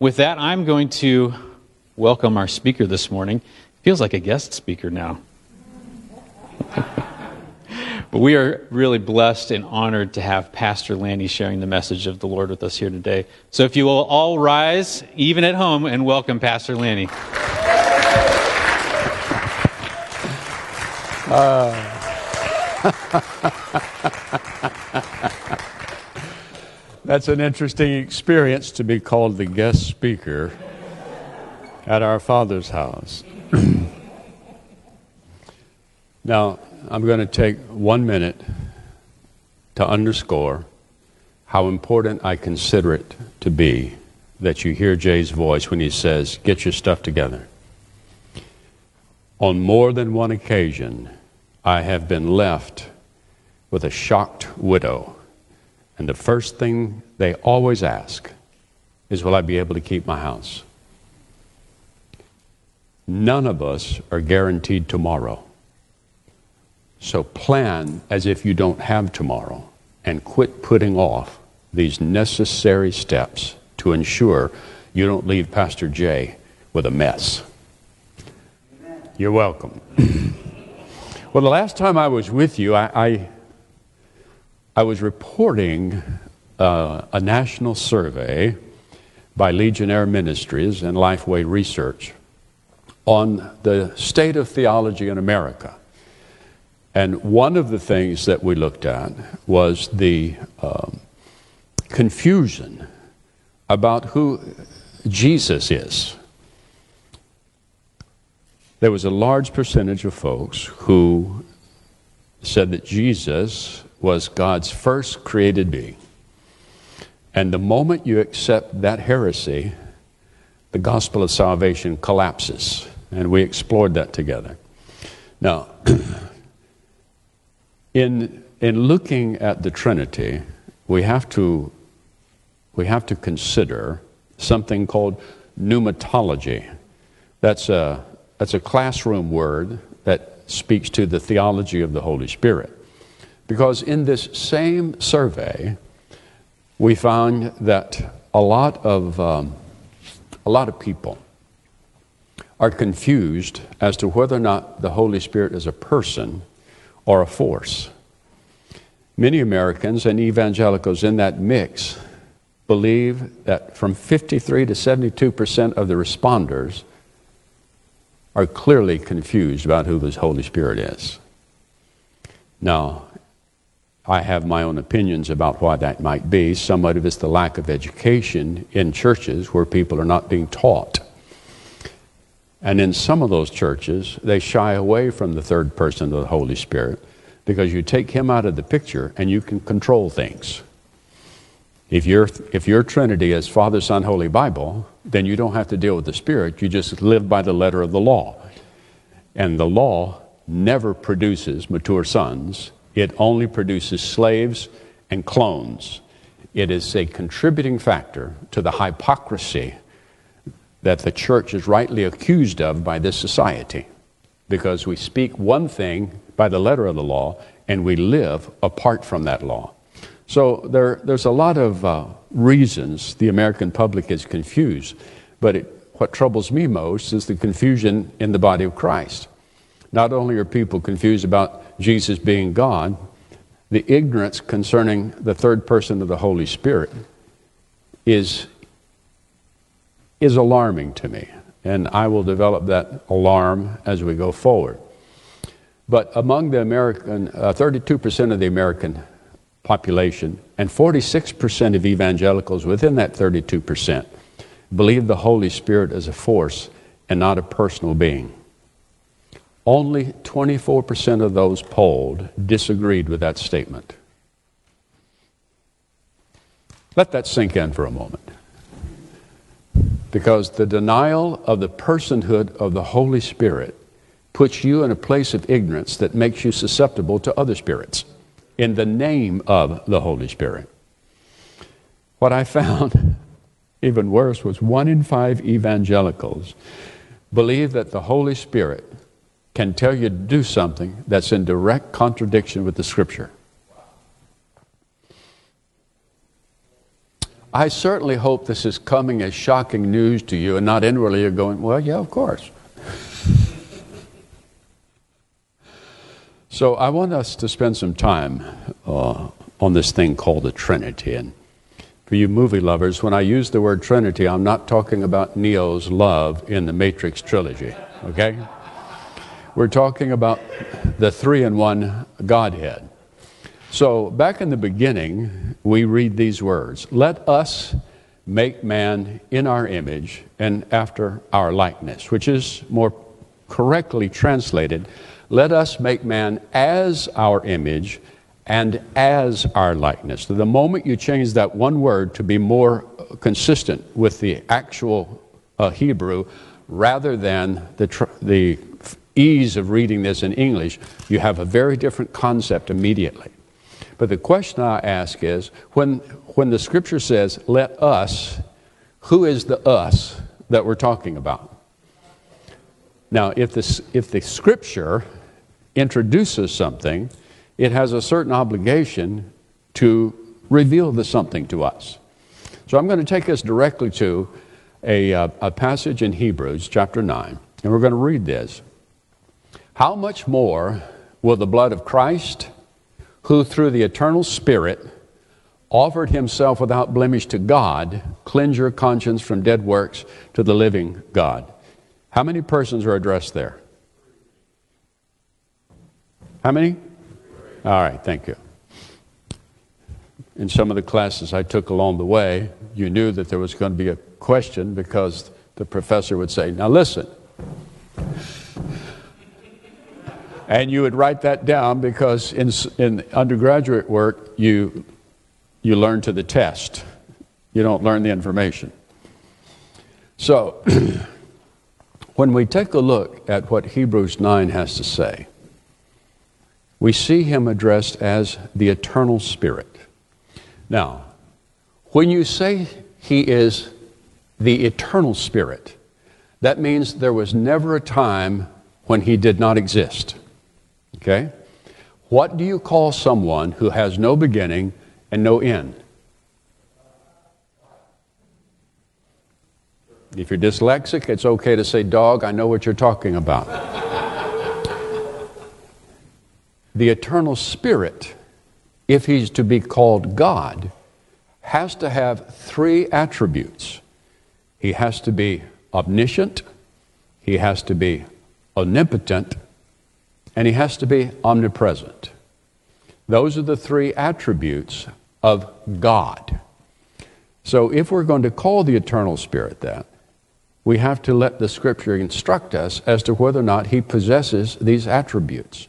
with that, I'm going to welcome our speaker this morning. Feels like a guest speaker now. but we are really blessed and honored to have Pastor Lanny sharing the message of the Lord with us here today. So if you will all rise, even at home, and welcome Pastor Lanny. Uh. That's an interesting experience to be called the guest speaker at our Father's house. now, I'm going to take one minute to underscore how important I consider it to be that you hear Jay's voice when he says, Get your stuff together. On more than one occasion, I have been left with a shocked widow and the first thing they always ask is, Will I be able to keep my house? None of us are guaranteed tomorrow. So plan as if you don't have tomorrow and quit putting off these necessary steps to ensure you don't leave Pastor Jay with a mess. You're welcome. well, the last time I was with you, I, I I was reporting uh, a national survey by Ligonier Ministries and Lifeway Research on the state of theology in America. And one of the things that we looked at was the um, confusion about who Jesus is. There was a large percentage of folks who said that Jesus was God's first created being. And the moment you accept that heresy, the gospel of salvation collapses. And we explored that together. Now, in, in looking at the Trinity, we have to, we have to consider something called pneumatology. That's a, that's a classroom word that speaks to the theology of the Holy Spirit. Because in this same survey, we found that a lot of, um, a lot of people are confused as to whether or not the Holy Spirit is a person or a force. Many Americans and evangelicals in that mix believe that from 53 to 72 percent of the responders are clearly confused about who the Holy Spirit is. Now, I have my own opinions about why that might be. Some of it is the lack of education in churches where people are not being taught. And in some of those churches, they shy away from the third person of the Holy Spirit because you take him out of the picture and you can control things. If your, if your Trinity is Father, Son, Holy Bible, then you don't have to deal with the Spirit. You just live by the letter of the law. And the law never produces mature sons it only produces slaves and clones. It is a contributing factor to the hypocrisy that the church is rightly accused of by this society because we speak one thing by the letter of the law and we live apart from that law. So there, there's a lot of uh, reasons the American public is confused, but it, what troubles me most is the confusion in the body of Christ. Not only are people confused about Jesus being God, the ignorance concerning the third person of the Holy Spirit is, is alarming to me. And I will develop that alarm as we go forward. But among the American, uh, 32% of the American population and 46% of evangelicals within that 32% believe the Holy Spirit is a force and not a personal being. Only 24% of those polled disagreed with that statement. Let that sink in for a moment. Because the denial of the personhood of the Holy Spirit puts you in a place of ignorance that makes you susceptible to other spirits in the name of the Holy Spirit. What I found even worse was one in five evangelicals believe that the Holy Spirit can tell you to do something that's in direct contradiction with the Scripture. I certainly hope this is coming as shocking news to you and not inwardly you're going, well, yeah, of course. so I want us to spend some time uh, on this thing called the Trinity. And for you movie lovers, when I use the word Trinity, I'm not talking about Neo's love in the Matrix trilogy, okay? We're talking about the three in one Godhead. So, back in the beginning, we read these words Let us make man in our image and after our likeness, which is more correctly translated, let us make man as our image and as our likeness. The moment you change that one word to be more consistent with the actual uh, Hebrew, rather than the, tr- the ease of reading this in English, you have a very different concept immediately. But the question I ask is when, when the scripture says, let us, who is the us that we're talking about? Now, if, this, if the scripture introduces something, it has a certain obligation to reveal the something to us. So I'm going to take us directly to a, uh, a passage in Hebrews chapter 9, and we're going to read this. How much more will the blood of Christ, who through the eternal Spirit offered himself without blemish to God, cleanse your conscience from dead works to the living God? How many persons are addressed there? How many? All right, thank you. In some of the classes I took along the way, you knew that there was going to be a question because the professor would say, Now listen. And you would write that down because in, in undergraduate work, you, you learn to the test. You don't learn the information. So, when we take a look at what Hebrews 9 has to say, we see him addressed as the eternal spirit. Now, when you say he is the eternal spirit, that means there was never a time when he did not exist. Okay? What do you call someone who has no beginning and no end? If you're dyslexic, it's okay to say dog. I know what you're talking about the eternal spirit, if he's to be called God, has to have three attributes. He has to be omniscient, he has to be omnipotent, and he has to be omnipresent. Those are the three attributes of God. So, if we're going to call the eternal spirit that, we have to let the scripture instruct us as to whether or not he possesses these attributes.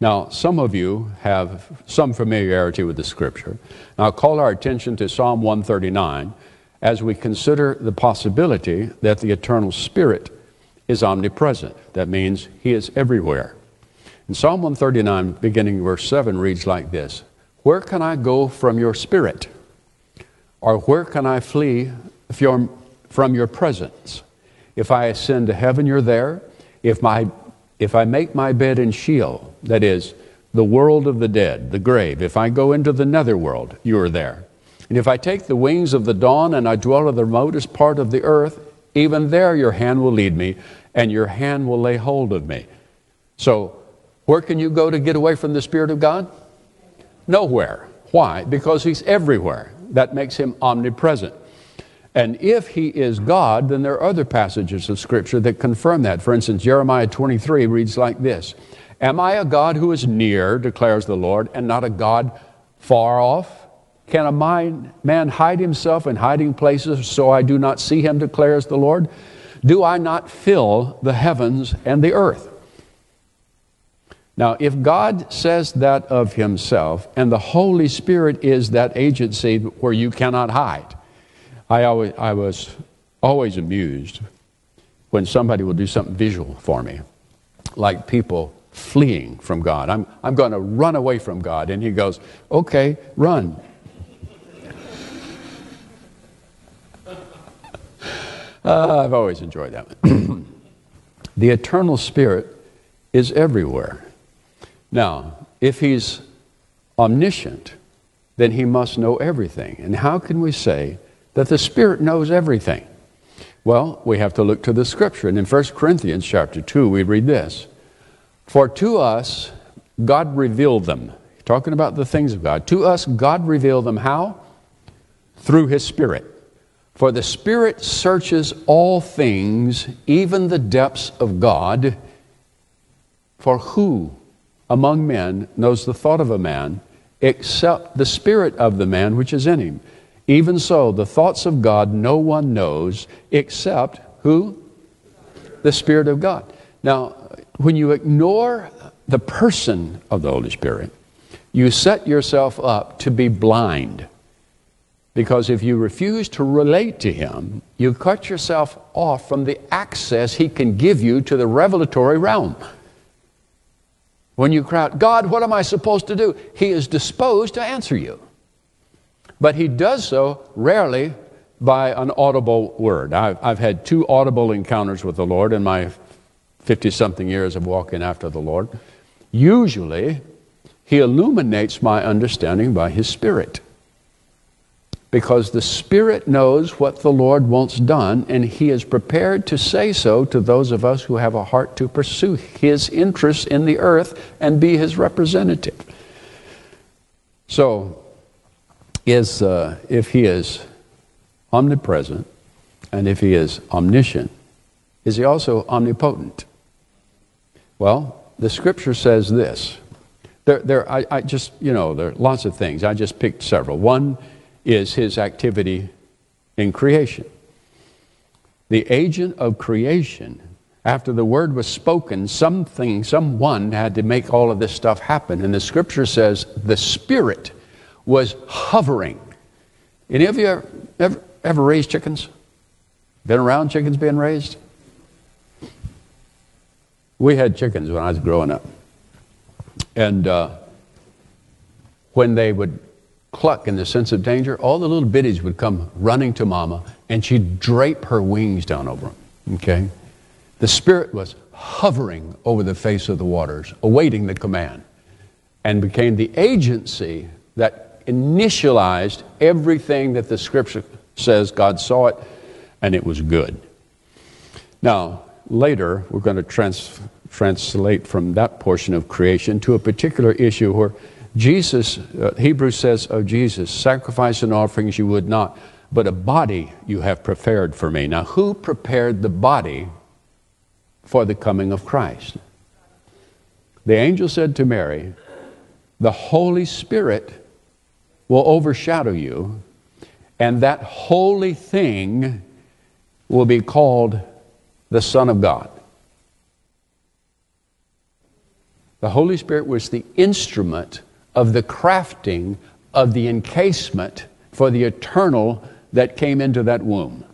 Now, some of you have some familiarity with the scripture. Now, call our attention to Psalm 139 as we consider the possibility that the eternal spirit is omnipresent. That means he is everywhere. In Psalm 139, beginning verse 7, reads like this Where can I go from your spirit? Or where can I flee from your presence? If I ascend to heaven, you're there. If my if I make my bed in Sheol, that is, the world of the dead, the grave, if I go into the netherworld, you are there. And if I take the wings of the dawn and I dwell in the remotest part of the earth, even there your hand will lead me, and your hand will lay hold of me. So, where can you go to get away from the Spirit of God? Nowhere. Why? Because He's everywhere. That makes Him omnipresent. And if he is God, then there are other passages of Scripture that confirm that. For instance, Jeremiah 23 reads like this Am I a God who is near, declares the Lord, and not a God far off? Can a man hide himself in hiding places so I do not see him, declares the Lord? Do I not fill the heavens and the earth? Now, if God says that of himself, and the Holy Spirit is that agency where you cannot hide, I, always, I was always amused when somebody will do something visual for me, like people fleeing from God. I'm, I'm going to run away from God. And he goes, Okay, run. uh, I've always enjoyed that. one. the eternal spirit is everywhere. Now, if he's omniscient, then he must know everything. And how can we say that the Spirit knows everything? Well, we have to look to the scripture. And in 1 Corinthians chapter 2, we read this For to us God revealed them. Talking about the things of God. To us, God revealed them how? Through His Spirit. For the Spirit searches all things, even the depths of God. For who among men knows the thought of a man except the Spirit of the man which is in him? Even so, the thoughts of God no one knows except who? The Spirit of God. Now, when you ignore the person of the Holy Spirit, you set yourself up to be blind. Because if you refuse to relate to Him, you cut yourself off from the access He can give you to the revelatory realm. When you cry out, God, what am I supposed to do? He is disposed to answer you. But He does so rarely by an audible word. I've, I've had two audible encounters with the Lord in my 50 something years of walking after the Lord. Usually, He illuminates my understanding by His Spirit. Because the Spirit knows what the Lord wants done, and He is prepared to say so to those of us who have a heart to pursue His interests in the earth and be His representative. So, is, uh, if He is omnipresent and if He is omniscient, is He also omnipotent? Well, the scripture says this. There, there, I, I just, you know, there are lots of things. I just picked several. One is his activity in creation. The agent of creation, after the word was spoken, something, someone had to make all of this stuff happen. And the scripture says the Spirit was hovering. Any of you ever, ever, ever raised chickens? Been around chickens being raised? We had chickens when I was growing up. And uh, when they would cluck in the sense of danger, all the little biddies would come running to mama and she'd drape her wings down over them. Okay? The Spirit was hovering over the face of the waters, awaiting the command, and became the agency that initialized everything that the Scripture says God saw it and it was good. Now, later, we're going to trans- translate from that portion of creation to a particular issue where Jesus, uh, Hebrews says of Jesus, sacrifice and offerings you would not, but a body you have prepared for me. Now, who prepared the body for the coming of Christ? The angel said to Mary, The Holy Spirit will overshadow you, and that holy thing will be called the Son of God. The Holy Spirit was the instrument of the crafting of the encasement for the eternal that came into that womb.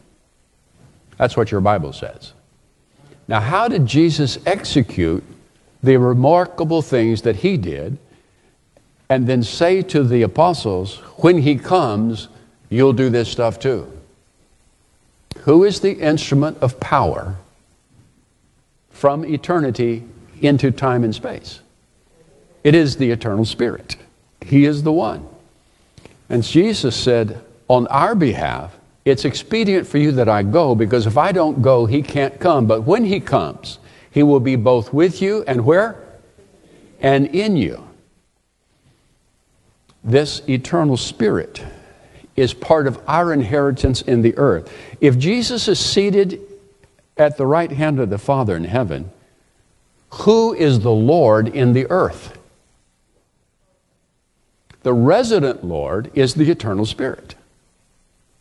That's what your Bible says. Now, how did Jesus execute the remarkable things that he did and then say to the apostles, when he comes, you'll do this stuff too? Who is the instrument of power from eternity into time and space? It is the eternal Spirit. He is the one. And Jesus said, on our behalf, it's expedient for you that I go because if I don't go, he can't come. But when he comes, he will be both with you and where? And in you. This eternal spirit is part of our inheritance in the earth. If Jesus is seated at the right hand of the Father in heaven, who is the Lord in the earth? The resident Lord is the eternal Spirit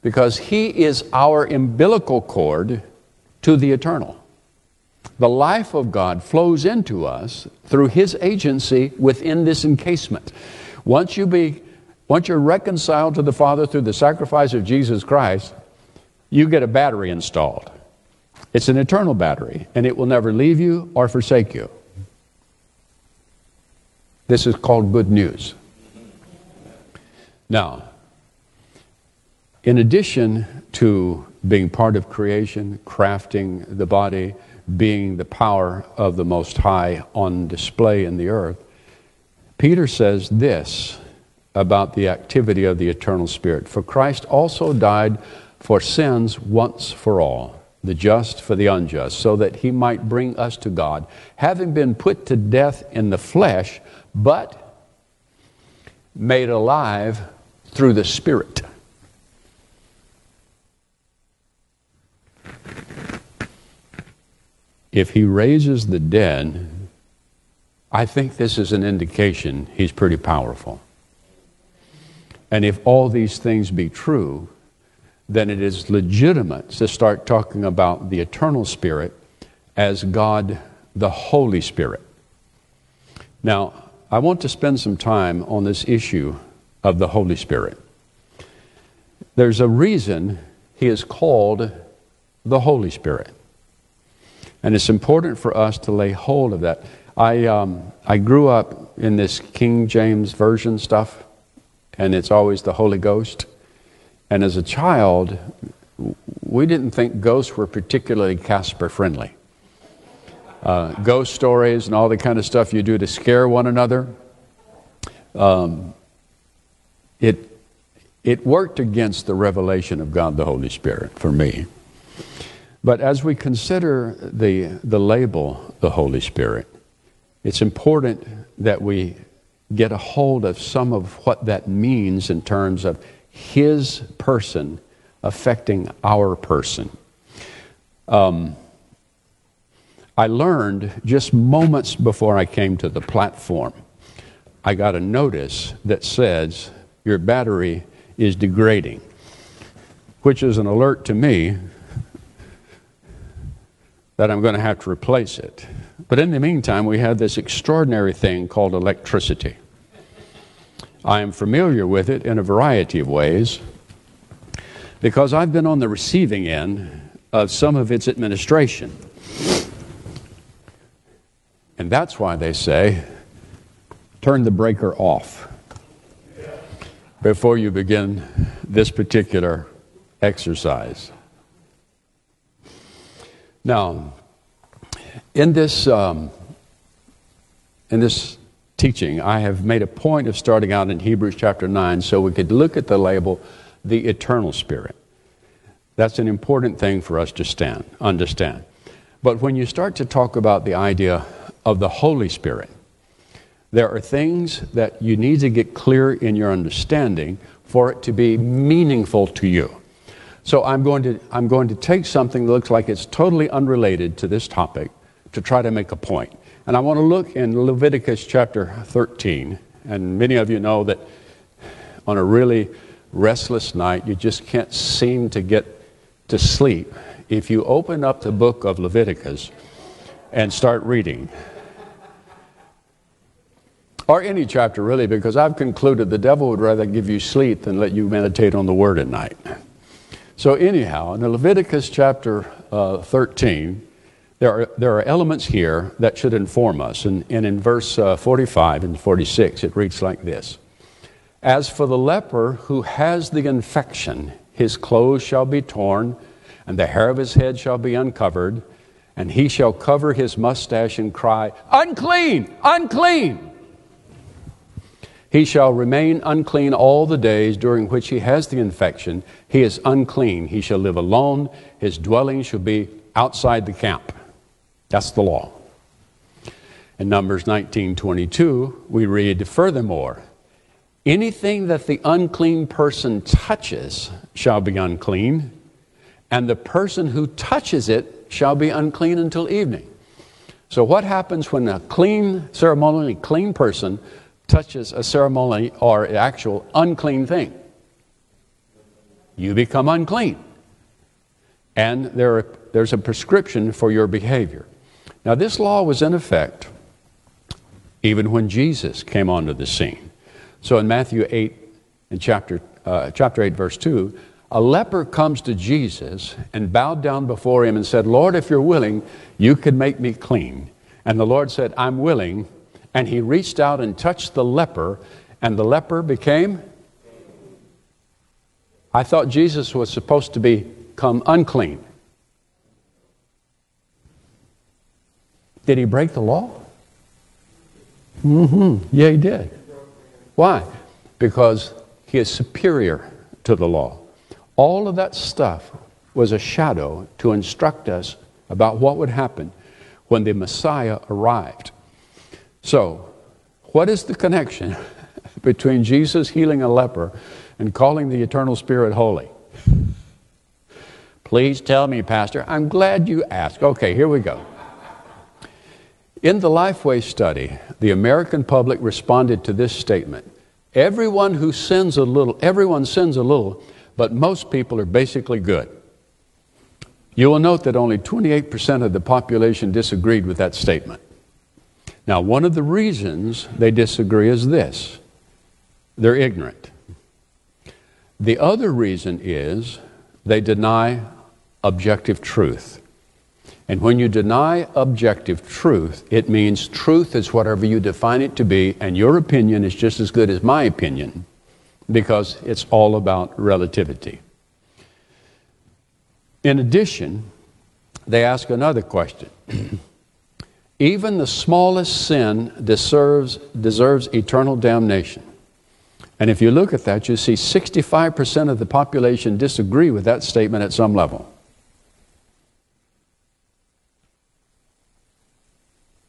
because He is our umbilical cord to the eternal. The life of God flows into us through His agency within this encasement. Once you be once you're reconciled to the Father through the sacrifice of Jesus Christ, you get a battery installed. It's an eternal battery, and it will never leave you or forsake you. This is called good news. Now, in addition to being part of creation, crafting the body, being the power of the Most High on display in the earth, Peter says this about the activity of the eternal Spirit. For Christ also died for sins once for all, the just for the unjust, so that he might bring us to God, having been put to death in the flesh, but made alive through the Spirit. If he raises the dead, I think this is an indication he's pretty powerful. And if all these things be true, then it is legitimate to start talking about the eternal Spirit as God the Holy Spirit. Now, I want to spend some time on this issue of the Holy Spirit. There's a reason he is called the Holy Spirit. And it's important for us to lay hold of that. I, um, I grew up in this King James Version stuff, and it's always the Holy Ghost. And as a child, we didn't think ghosts were particularly Casper friendly. Uh, ghost stories and all the kind of stuff you do to scare one another. Um, it, it worked against the revelation of God the Holy Spirit for me. But as we consider the, the label, the Holy Spirit, it's important that we get a hold of some of what that means in terms of His person affecting our person. Um, I learned just moments before I came to the platform, I got a notice that says, Your battery is degrading, which is an alert to me that I'm going to have to replace it. But in the meantime, we have this extraordinary thing called electricity. I am familiar with it in a variety of ways because I've been on the receiving end of some of its administration. And that's why they say turn the breaker off before you begin this particular exercise. Now, in this, um, in this teaching, I have made a point of starting out in Hebrews chapter 9 so we could look at the label, the eternal spirit. That's an important thing for us to stand, understand. But when you start to talk about the idea of the Holy Spirit, there are things that you need to get clear in your understanding for it to be meaningful to you. So I'm going to, I'm going to take something that looks like it's totally unrelated to this topic to try to make a point. And I want to look in Leviticus chapter 13. And many of you know that on a really restless night, you just can't seem to get to sleep. If you open up the book of Leviticus and start reading, or any chapter really, because I've concluded the devil would rather give you sleep than let you meditate on the word at night. So, anyhow, in Leviticus chapter uh, 13, there are, there are elements here that should inform us. And, and in verse uh, 45 and 46, it reads like this As for the leper who has the infection, his clothes shall be torn, and the hair of his head shall be uncovered, and he shall cover his mustache and cry, Unclean! Unclean! He shall remain unclean all the days during which he has the infection. He is unclean. He shall live alone. His dwelling shall be outside the camp. That's the law. In Numbers 19:22, we read furthermore, anything that the unclean person touches shall be unclean, and the person who touches it shall be unclean until evening. So what happens when a clean ceremonially clean person touches a ceremony or actual unclean thing, you become unclean. And there are, there's a prescription for your behavior. Now, this law was in effect even when Jesus came onto the scene. So in Matthew 8, in chapter, uh, chapter 8, verse 2, a leper comes to Jesus and bowed down before him and said, Lord, if you're willing, you can make me clean. And the Lord said, I'm willing, and he reached out and touched the leper, and the leper became. I thought Jesus was supposed to become unclean. Did he break the law? Mm-hmm. Yeah, he did. Why? because he is superior to the law. All of that stuff was a shadow to instruct us about what would happen when the Messiah arrived. So, what is the connection between Jesus healing a leper and calling the eternal spirit holy? Please tell me, Pastor. I'm glad you asked. Okay, here we go. In the Lifeway study, the American public responded to this statement Everyone who sins a little, everyone sins a little, but most people are basically good. You will note that only 28% of the population disagreed with that statement. Now, one of the reasons they disagree is this they're ignorant. The other reason is they deny objective truth. And when you deny objective truth, it means truth is whatever you define it to be, and your opinion is just as good as my opinion because it's all about relativity. In addition, they ask another question. Even the smallest sin deserves, deserves eternal damnation. And if you look at that, you see 65% of the population disagree with that statement at some level.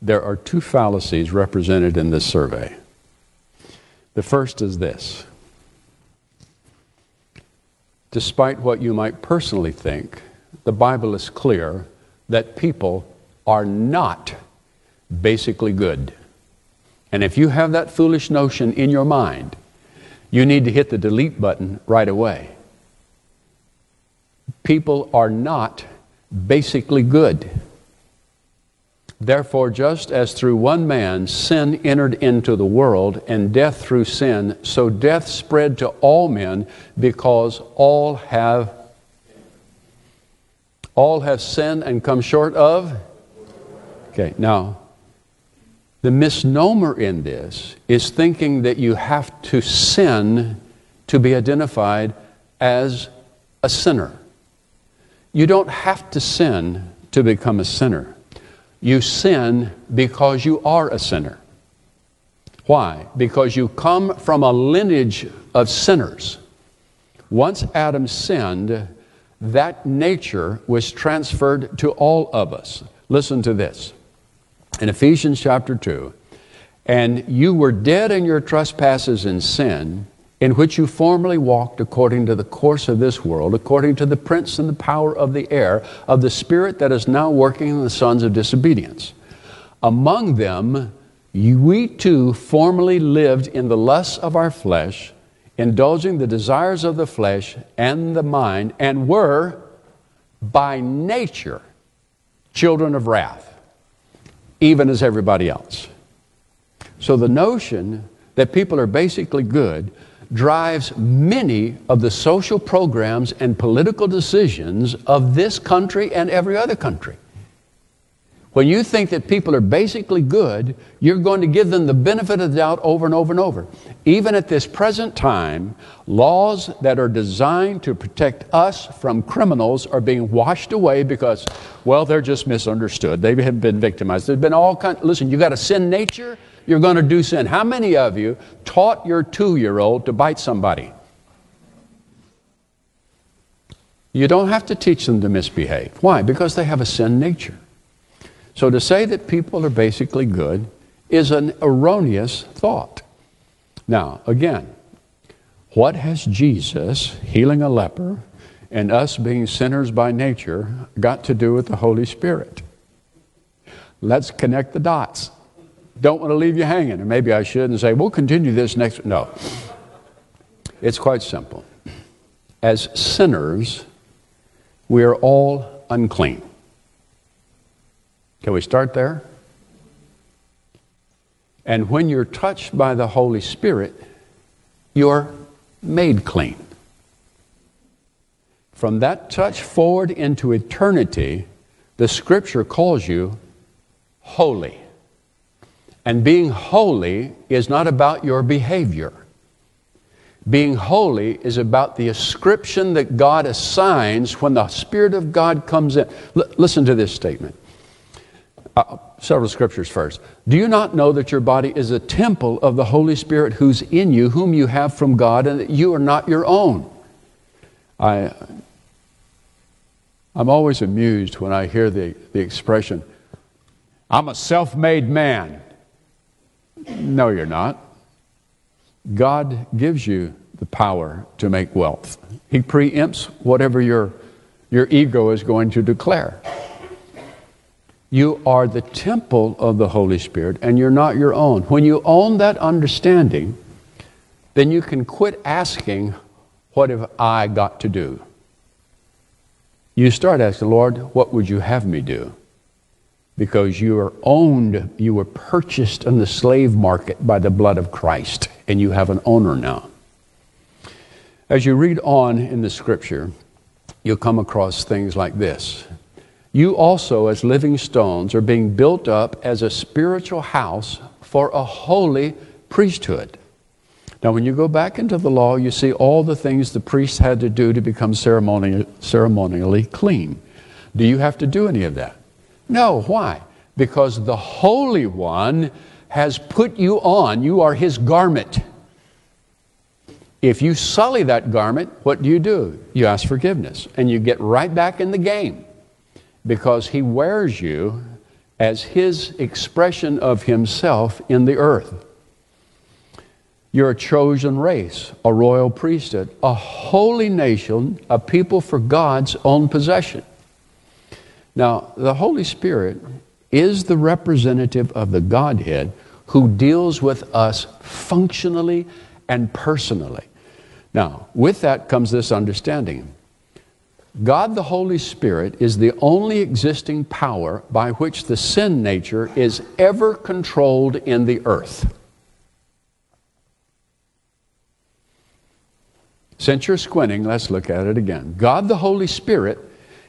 There are two fallacies represented in this survey. The first is this Despite what you might personally think, the Bible is clear that people are not basically good. And if you have that foolish notion in your mind, you need to hit the delete button right away. People are not basically good. Therefore, just as through one man sin entered into the world, and death through sin, so death spread to all men because all have all have sinned and come short of Okay, now the misnomer in this is thinking that you have to sin to be identified as a sinner. You don't have to sin to become a sinner. You sin because you are a sinner. Why? Because you come from a lineage of sinners. Once Adam sinned, that nature was transferred to all of us. Listen to this. In Ephesians chapter 2, and you were dead in your trespasses and sin, in which you formerly walked according to the course of this world, according to the prince and the power of the air, of the spirit that is now working in the sons of disobedience. Among them, we too formerly lived in the lusts of our flesh, indulging the desires of the flesh and the mind, and were by nature children of wrath, even as everybody else. So the notion that people are basically good drives many of the social programs and political decisions of this country and every other country. When you think that people are basically good, you're going to give them the benefit of the doubt over and over and over. Even at this present time, laws that are designed to protect us from criminals are being washed away because, well, they're just misunderstood. They have been victimized. There's been all kinds. Listen, you got a sin nature you're going to do sin. How many of you taught your two year old to bite somebody? You don't have to teach them to misbehave. Why? Because they have a sin nature. So to say that people are basically good is an erroneous thought. Now, again, what has Jesus healing a leper and us being sinners by nature got to do with the Holy Spirit? Let's connect the dots don't want to leave you hanging. And maybe I should and say, we'll continue this next. No. It's quite simple. As sinners, we are all unclean. Can we start there? And when you're touched by the Holy Spirit, you're made clean. From that touch forward into eternity, the scripture calls you holy. And being holy is not about your behavior. Being holy is about the ascription that God assigns when the Spirit of God comes in. L- listen to this statement. Uh, several scriptures first. Do you not know that your body is a temple of the Holy Spirit who's in you, whom you have from God, and that you are not your own? I, I'm always amused when I hear the, the expression, I'm a self made man. No, you're not. God gives you the power to make wealth, He preempts whatever your, your ego is going to declare. You are the temple of the Holy Spirit and you're not your own. When you own that understanding, then you can quit asking, What have I got to do? You start asking, Lord, what would you have me do? Because you are owned, you were purchased in the slave market by the blood of Christ, and you have an owner now. As you read on in the scripture, you'll come across things like this you also, as living stones, are being built up as a spiritual house for a holy priesthood. Now, when you go back into the law, you see all the things the priests had to do to become ceremonially, ceremonially clean. Do you have to do any of that? No. Why? Because the Holy One has put you on. You are His garment. If you sully that garment, what do you do? You ask forgiveness and you get right back in the game because he wears you as his expression of himself in the earth. You're a chosen race, a royal priesthood, a holy nation, a people for God's own possession. Now, the Holy Spirit is the representative of the Godhead who deals with us functionally and personally. Now, with that comes this understanding God the Holy Spirit is the only existing power by which the sin nature is ever controlled in the earth. Since you're squinting, let's look at it again. God the Holy Spirit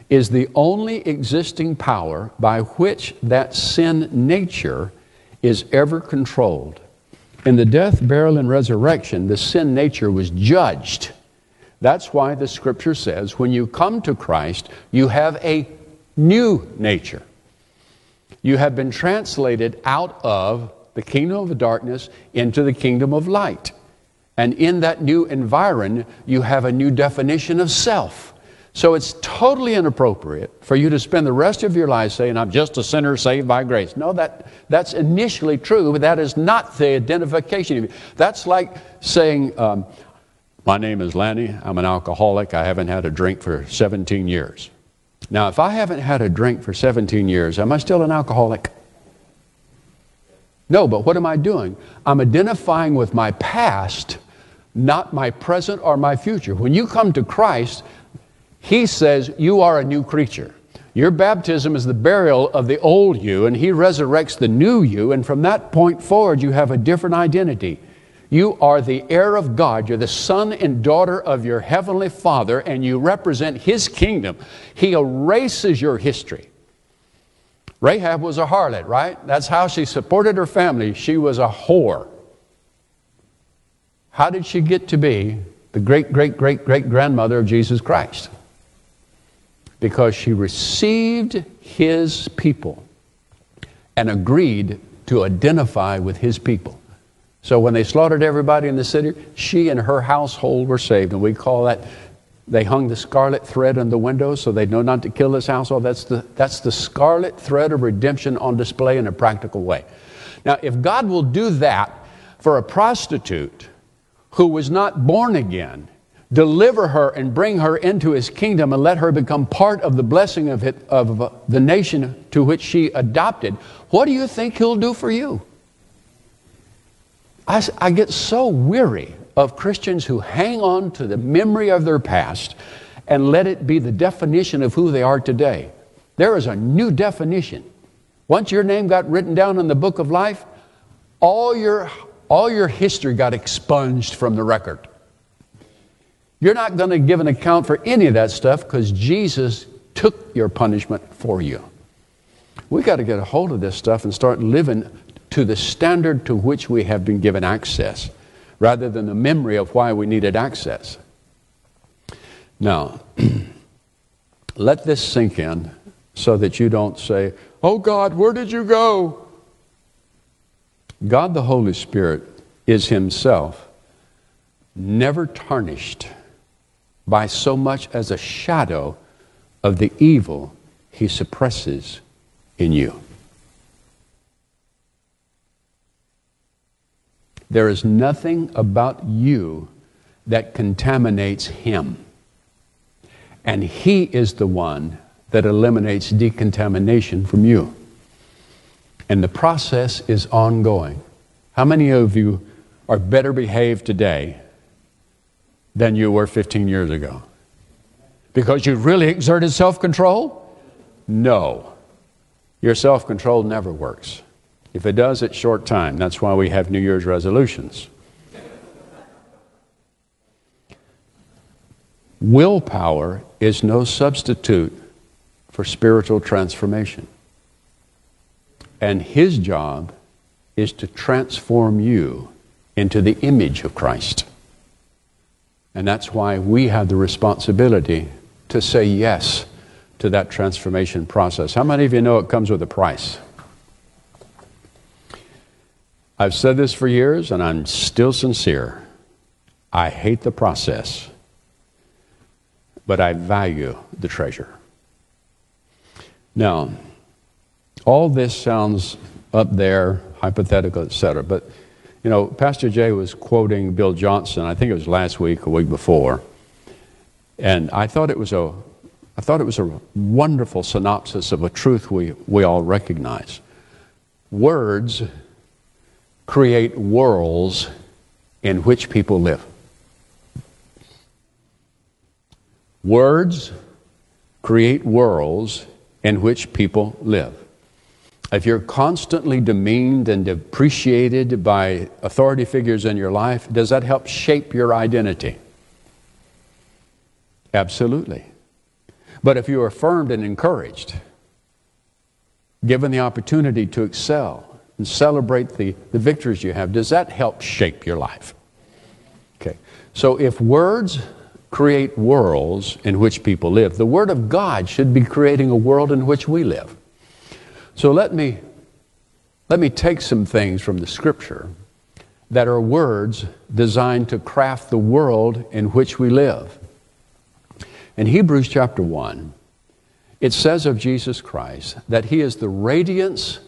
is the only existing power by which that sin nature is ever controlled. In the death, burial, and resurrection, the sin nature was judged that's why the scripture says when you come to Christ, you have a new nature. You have been translated out of the kingdom of darkness into the kingdom of light. And in that new environment, you have a new definition of self. So it's totally inappropriate for you to spend the rest of your life saying, I'm just a sinner saved by grace. No, that, that's initially true, but that is not the identification. Of you. That's like saying, um, my name is Lanny. I'm an alcoholic. I haven't had a drink for 17 years. Now, if I haven't had a drink for 17 years, am I still an alcoholic? No, but what am I doing? I'm identifying with my past, not my present or my future. When you come to Christ, He says you are a new creature. Your baptism is the burial of the old you, and He resurrects the new you, and from that point forward, you have a different identity. You are the heir of God. You're the son and daughter of your heavenly Father, and you represent His kingdom. He erases your history. Rahab was a harlot, right? That's how she supported her family. She was a whore. How did she get to be the great, great, great, great grandmother of Jesus Christ? Because she received His people and agreed to identify with His people. So when they slaughtered everybody in the city, she and her household were saved. And we call that, they hung the scarlet thread on the window so they'd know not to kill this household. That's the, that's the scarlet thread of redemption on display in a practical way. Now, if God will do that for a prostitute who was not born again, deliver her and bring her into his kingdom and let her become part of the blessing of, it, of the nation to which she adopted, what do you think he'll do for you? I, I get so weary of Christians who hang on to the memory of their past and let it be the definition of who they are today. There is a new definition. Once your name got written down in the book of life, all your, all your history got expunged from the record. You're not going to give an account for any of that stuff because Jesus took your punishment for you. We got to get a hold of this stuff and start living to the standard to which we have been given access, rather than the memory of why we needed access. Now, let this sink in so that you don't say, Oh God, where did you go? God the Holy Spirit is Himself never tarnished by so much as a shadow of the evil He suppresses in you. There is nothing about you that contaminates Him. And He is the one that eliminates decontamination from you. And the process is ongoing. How many of you are better behaved today than you were 15 years ago? Because you really exerted self control? No. Your self control never works. If it does, it's short time. That's why we have New Year's resolutions. Willpower is no substitute for spiritual transformation. And his job is to transform you into the image of Christ. And that's why we have the responsibility to say yes to that transformation process. How many of you know it comes with a price? I've said this for years and I'm still sincere. I hate the process, but I value the treasure. Now, all this sounds up there, hypothetical, etc. But you know, Pastor Jay was quoting Bill Johnson. I think it was last week, a week before, and I thought it was a, I thought it was a wonderful synopsis of a truth we we all recognize. Words create worlds in which people live. Words create worlds in which people live. If you're constantly demeaned and depreciated by authority figures in your life, does that help shape your identity? Absolutely. But if you are affirmed and encouraged, given the opportunity to excel and celebrate the, the victories you have, does that help shape your life? Okay. So if words create worlds in which people live, the Word of God should be creating a world in which we live. So let me, let me take some things from the scripture that are words designed to craft the world in which we live. In Hebrews chapter 1, it says of Jesus Christ that he is the radiance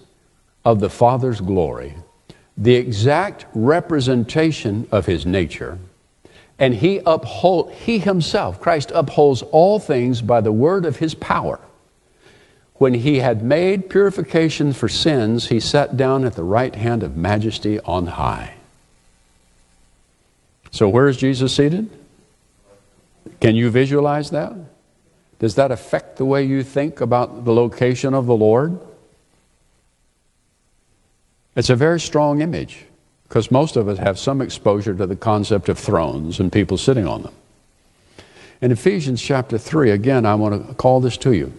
of the Father's glory, the exact representation of his nature, and he uphold he himself, Christ upholds all things by the word of his power. When he had made purification for sins, he sat down at the right hand of majesty on high. So, where is Jesus seated? Can you visualize that? Does that affect the way you think about the location of the Lord? It's a very strong image because most of us have some exposure to the concept of thrones and people sitting on them. In Ephesians chapter 3, again, I want to call this to you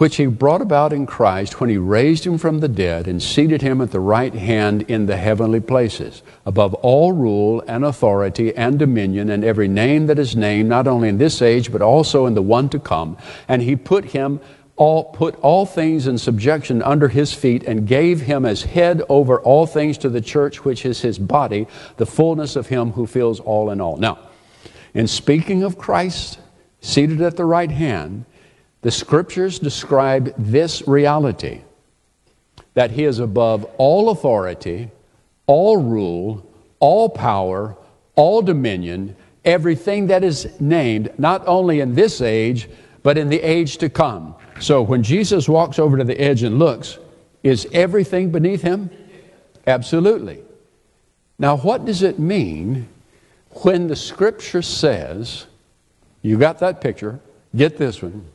which he brought about in Christ when he raised him from the dead and seated him at the right hand in the heavenly places, above all rule and authority and dominion and every name that is named, not only in this age, but also in the one to come. And he put him all, put all things in subjection under his feet and gave him as head over all things to the church, which is his body, the fullness of him who fills all in all. Now, in speaking of Christ seated at the right hand, the scriptures describe this reality that he is above all authority, all rule, all power, all dominion, everything that is named, not only in this age, but in the age to come. So when Jesus walks over to the edge and looks, is everything beneath him? Absolutely. Now, what does it mean when the scripture says, you got that picture, get this one,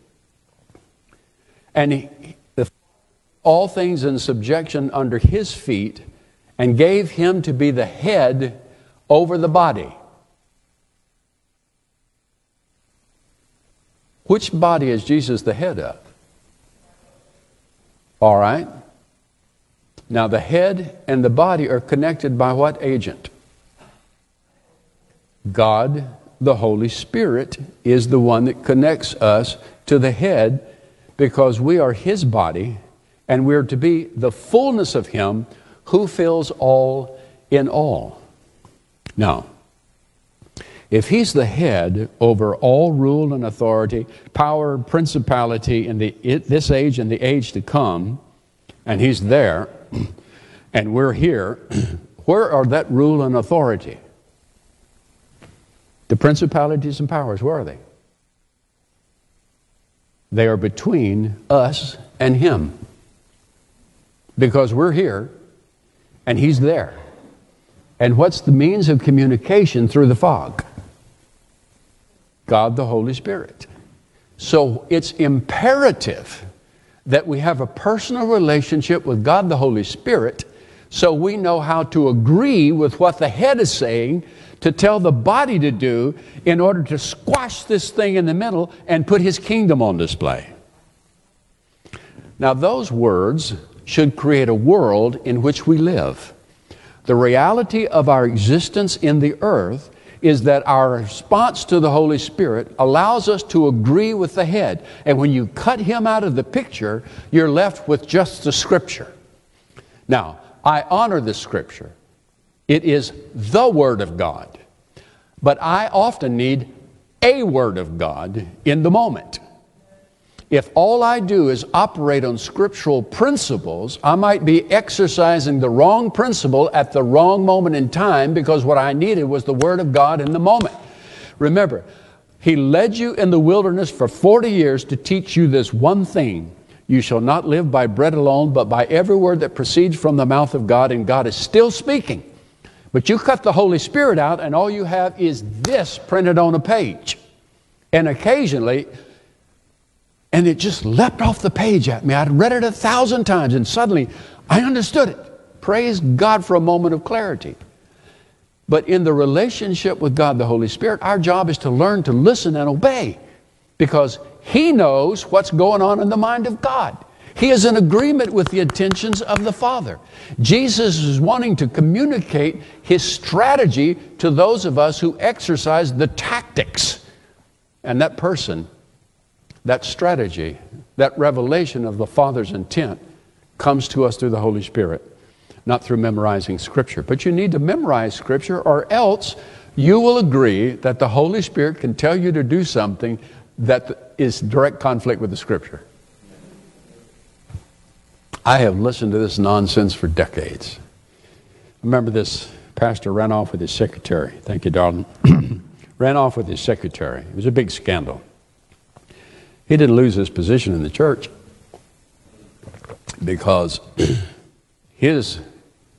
and he, the, all things in subjection under his feet, and gave him to be the head over the body. Which body is Jesus the head of? All right. Now, the head and the body are connected by what agent? God, the Holy Spirit, is the one that connects us to the head because we are His body and we're to be the fullness of Him who fills all in all. Now, if He's the head over all rule and authority, power, principality in the, this age and the age to come, and He's there, and we're here, where are that rule and authority? The principalities and powers, where are they? They are between us and Him. Because we're here and He's there. And what's the means of communication through the fog? God the Holy Spirit. So it's imperative that we have a personal relationship with God the Holy Spirit so we know how to agree with what the head is saying to tell the body to do in order to squash this thing in the middle and put his kingdom on display. Now, those words should create a world in which we live. The reality of our existence in the earth is that our response to the Holy Spirit allows us to agree with the head. And when you cut him out of the picture, you're left with just the scripture. Now, I honor the scripture. It is the Word of God. But I often need a Word of God in the moment. If all I do is operate on scriptural principles, I might be exercising the wrong principle at the wrong moment in time because what I needed was the Word of God in the moment. Remember, He led you in the wilderness for 40 years to teach you this one thing you shall not live by bread alone, but by every word that proceeds from the mouth of God, and God is still speaking. But you cut the Holy Spirit out, and all you have is this printed on a page. And occasionally, and it just leapt off the page at me. I'd read it a thousand times, and suddenly I understood it. Praise God for a moment of clarity. But in the relationship with God the Holy Spirit, our job is to learn to listen and obey because he knows what's going on in the mind of God. He is in agreement with the intentions of the Father. Jesus is wanting to communicate his strategy to those of us who exercise the tactics. And that person, that strategy, that revelation of the Father's intent comes to us through the Holy Spirit, not through memorizing Scripture. But you need to memorize Scripture, or else you will agree that the Holy Spirit can tell you to do something that is direct conflict with the scripture. I have listened to this nonsense for decades. Remember this pastor ran off with his secretary. Thank you, darling. ran off with his secretary. It was a big scandal. He didn't lose his position in the church because his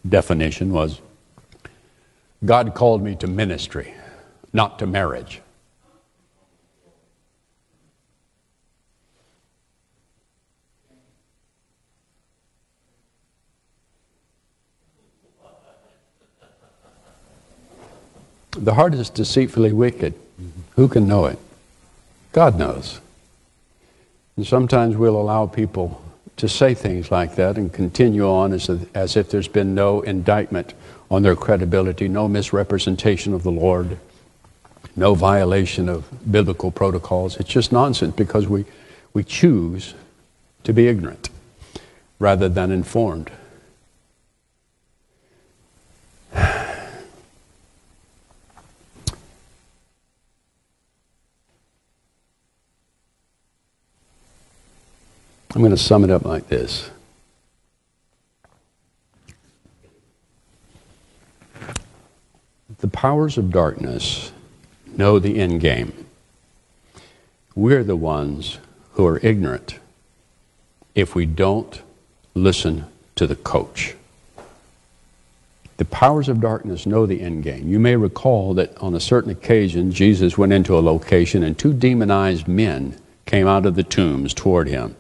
definition was God called me to ministry, not to marriage. The heart is deceitfully wicked. Who can know it? God knows. And sometimes we'll allow people to say things like that and continue on as, if, as if there's been no indictment on their credibility, no misrepresentation of the Lord, no violation of biblical protocols. It's just nonsense because we, we choose to be ignorant rather than informed. I'm going to sum it up like this. The powers of darkness know the end game. We're the ones who are ignorant if we don't listen to the coach. The powers of darkness know the end game. You may recall that on a certain occasion, Jesus went into a location and two demonized men came out of the tombs toward him.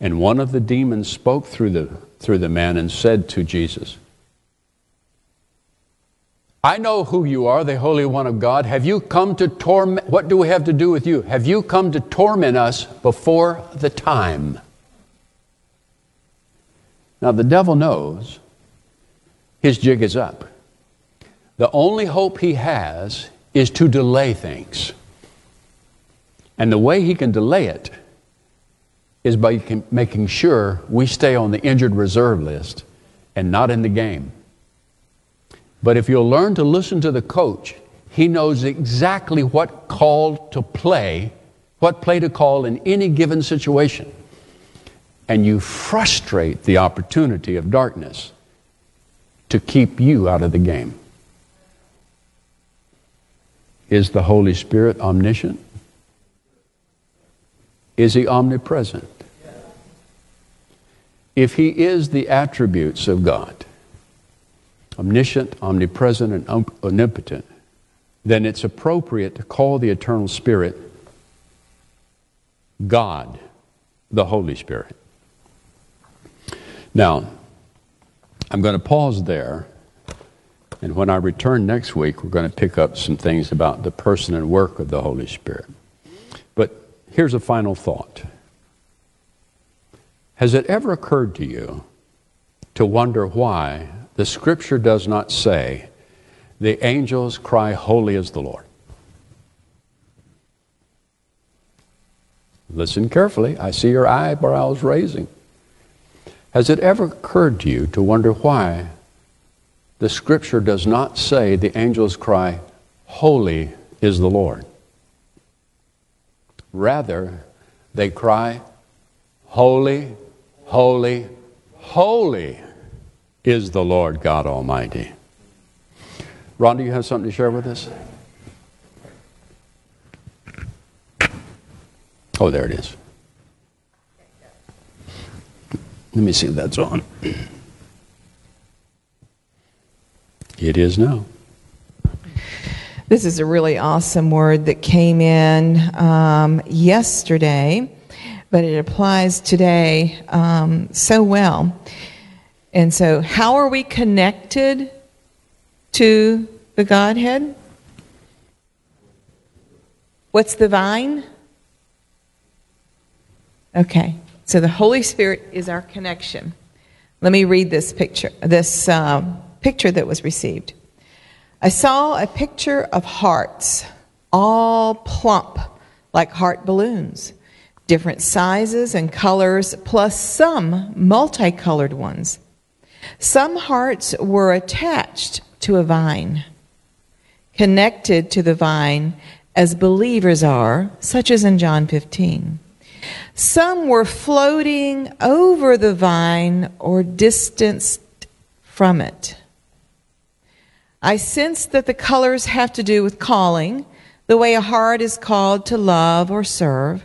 And one of the demons spoke through the, through the man and said to Jesus, I know who you are, the Holy One of God. Have you come to torment? What do we have to do with you? Have you come to torment us before the time? Now, the devil knows his jig is up. The only hope he has is to delay things. And the way he can delay it is by making sure we stay on the injured reserve list and not in the game. But if you'll learn to listen to the coach, he knows exactly what call to play, what play to call in any given situation. And you frustrate the opportunity of darkness to keep you out of the game. Is the Holy Spirit omniscient? Is he omnipresent? If he is the attributes of God, omniscient, omnipresent, and omnipotent, then it's appropriate to call the eternal Spirit God, the Holy Spirit. Now, I'm going to pause there, and when I return next week, we're going to pick up some things about the person and work of the Holy Spirit. But here's a final thought Has it ever occurred to you to wonder why the Scripture does not say, the angels cry, Holy is the Lord. Listen carefully. I see your eyebrows raising. Has it ever occurred to you to wonder why the Scripture does not say the angels cry, Holy is the Lord? Rather, they cry, Holy, holy, holy is the Lord God Almighty. Ron, do you have something to share with us? Oh, there it is. Let me see if that's on. It is now. This is a really awesome word that came in um, yesterday, but it applies today um, so well. And so, how are we connected to the Godhead? What's the vine? Okay, so the Holy Spirit is our connection. Let me read this picture, this uh, picture that was received. I saw a picture of hearts, all plump like heart balloons, different sizes and colors, plus some multicolored ones. Some hearts were attached to a vine, connected to the vine as believers are, such as in John 15. Some were floating over the vine or distanced from it. I sense that the colors have to do with calling, the way a heart is called to love or serve.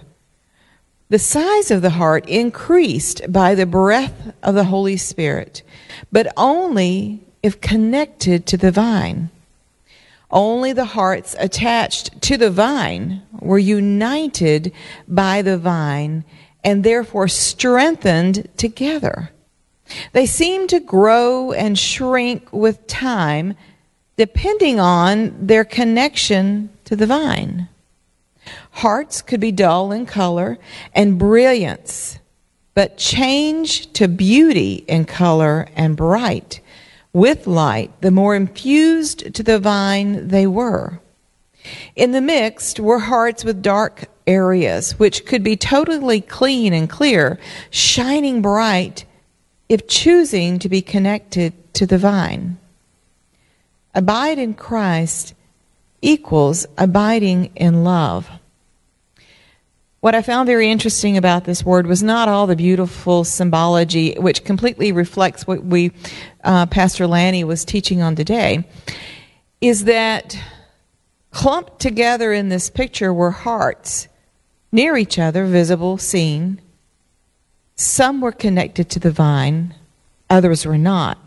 The size of the heart increased by the breath of the Holy Spirit, but only if connected to the vine. Only the hearts attached to the vine were united by the vine and therefore strengthened together. They seem to grow and shrink with time depending on their connection to the vine. Hearts could be dull in color and brilliance, but change to beauty in color and bright with light, the more infused to the vine they were. In the mixed were hearts with dark areas, which could be totally clean and clear, shining bright, if choosing to be connected to the vine. Abide in Christ equals abiding in love. What I found very interesting about this word was not all the beautiful symbology, which completely reflects what we, uh, Pastor Lanny was teaching on today, is that clumped together in this picture were hearts near each other, visible, seen. Some were connected to the vine, others were not.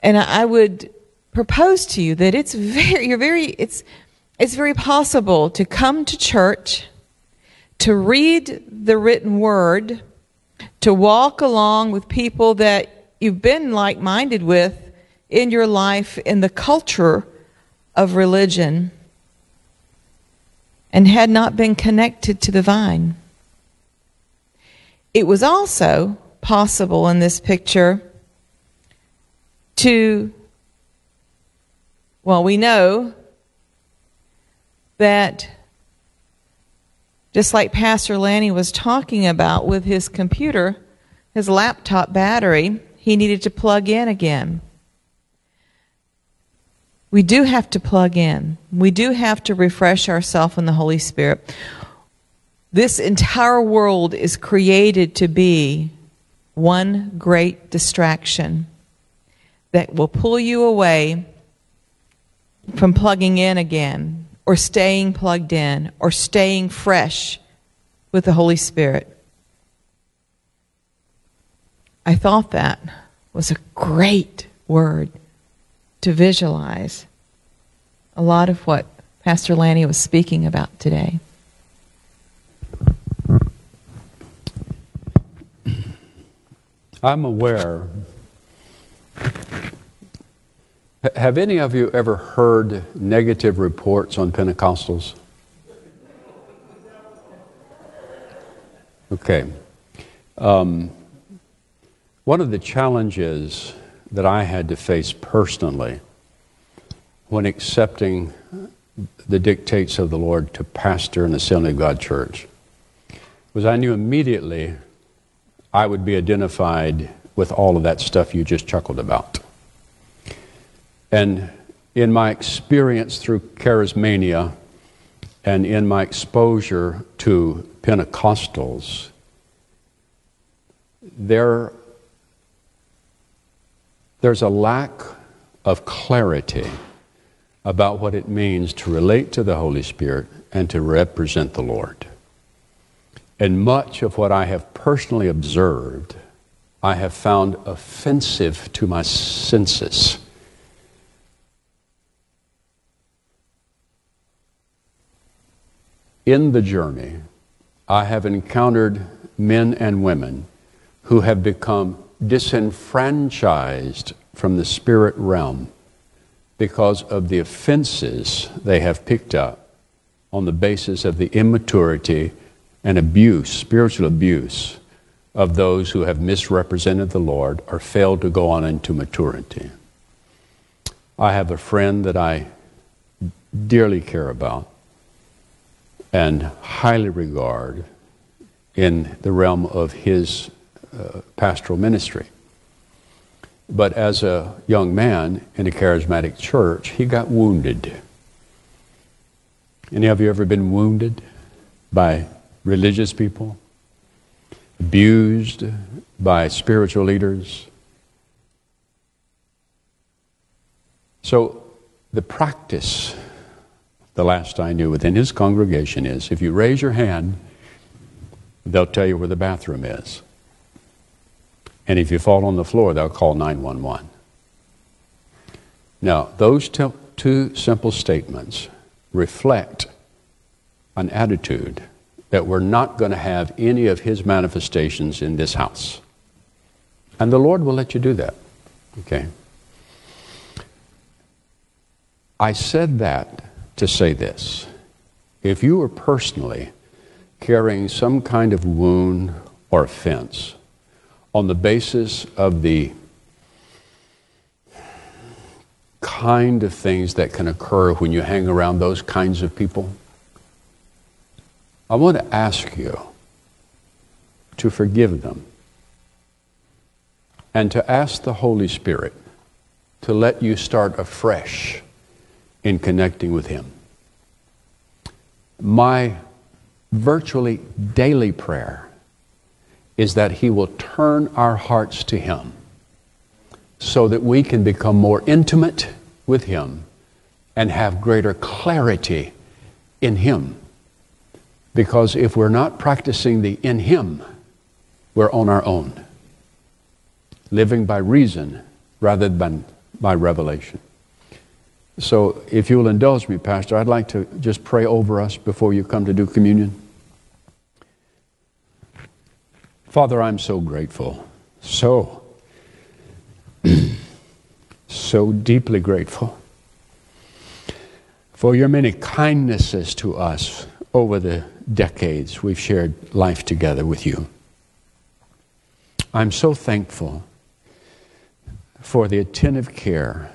And I would propose to you that it's very, you're very, it's, it's very possible to come to church to read the written word, to walk along with people that you've been like minded with in your life in the culture of religion and had not been connected to the vine. It was also possible in this picture to, well, we know that Just like Pastor Lanny was talking about with his computer, his laptop battery, he needed to plug in again. We do have to plug in. We do have to refresh ourselves in the Holy Spirit. This entire world is created to be one great distraction that will pull you away from plugging in again or staying plugged in or staying fresh with the Holy Spirit. I thought that was a great word to visualize a lot of what Pastor Lanny was speaking about today. I'm aware. Have any of you ever heard negative reports on Pentecostals? Okay. Um, one of the challenges that I had to face personally when accepting the dictates of the Lord to pastor an Assembly of God church was I knew immediately I would be identified with all of that stuff you just chuckled about. And in my experience through charismania and in my exposure to Pentecostals, there, there's a lack of clarity about what it means to relate to the Holy Spirit and to represent the Lord. And much of what I have personally observed, I have found offensive to my senses. In the journey, I have encountered men and women who have become disenfranchised from the spirit realm because of the offenses they have picked up on the basis of the immaturity and abuse, spiritual abuse, of those who have misrepresented the Lord or failed to go on into maturity. I have a friend that I dearly care about and highly regard in the realm of his uh, pastoral ministry. But as a young man in a charismatic church, he got wounded. Any of you ever been wounded by religious people, abused by spiritual leaders. So, the practice, the last I knew within his congregation, is if you raise your hand, they'll tell you where the bathroom is. And if you fall on the floor, they'll call 911. Now, those two simple statements reflect an attitude that we're not going to have any of His manifestations in this house. And the Lord will let you do that. Okay? I said that to say this. If you are personally carrying some kind of wound or offense on the basis of the kind of things that can occur when you hang around those kinds of people, I want to ask you to forgive them and to ask the Holy Spirit to let you start afresh in connecting with Him. My virtually daily prayer is that He will turn our hearts to Him so that we can become more intimate with Him and have greater clarity in Him. Because if we're not practicing the in Him, we're on our own, living by reason rather than by revelation. So, if you'll indulge me, Pastor, I'd like to just pray over us before you come to do communion. Father, I'm so grateful. So, so deeply grateful for your many kindnesses to us over the decades we've shared life together with you. I'm so thankful for the attentive care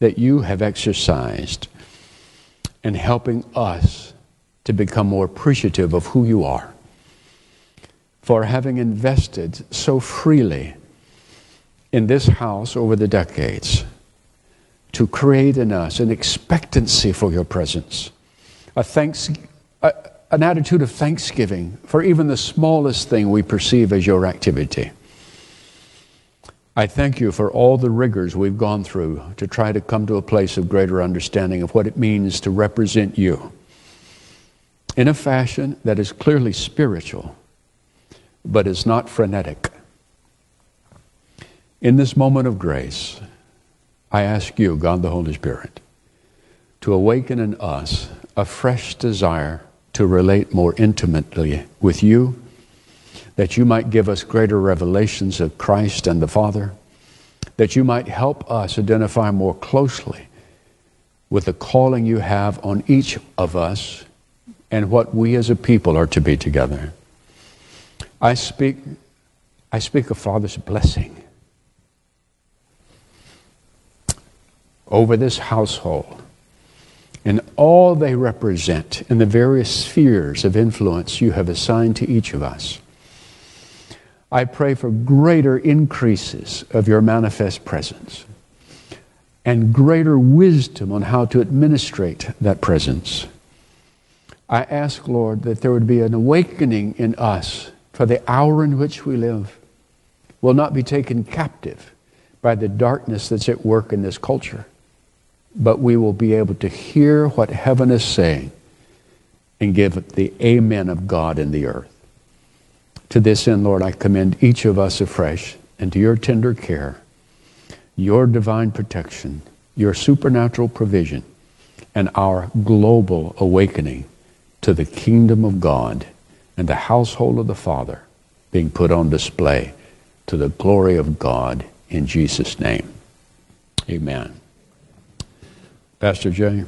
that you have exercised in helping us to become more appreciative of who you are, for having invested so freely in this house over the decades to create in us an expectancy for your presence, a thanks, a, an attitude of thanksgiving for even the smallest thing we perceive as your activity. I thank you for all the rigors we've gone through to try to come to a place of greater understanding of what it means to represent you in a fashion that is clearly spiritual, but is not frenetic. In this moment of grace, I ask you, God the Holy Spirit, to awaken in us a fresh desire to relate more intimately with you, that you might give us greater revelations of Christ and the Father, that you might help us identify more closely with the calling you have on each of us and what we as a people are to be together. I speak, I speak of Father's blessing over this household and all they represent in the various spheres of influence you have assigned to each of us. I pray for greater increases of your manifest presence and greater wisdom on how to administrate that presence. I ask, Lord, that there would be an awakening in us for the hour in which we live will not be taken captive by the darkness that's at work in this culture but we will be able to hear what heaven is saying and give the amen of God in the earth. To this end, Lord, I commend each of us afresh into your tender care, your divine protection, your supernatural provision, and our global awakening to the kingdom of God and the household of the Father being put on display to the glory of God in Jesus' name. Amen. Pastor Jay.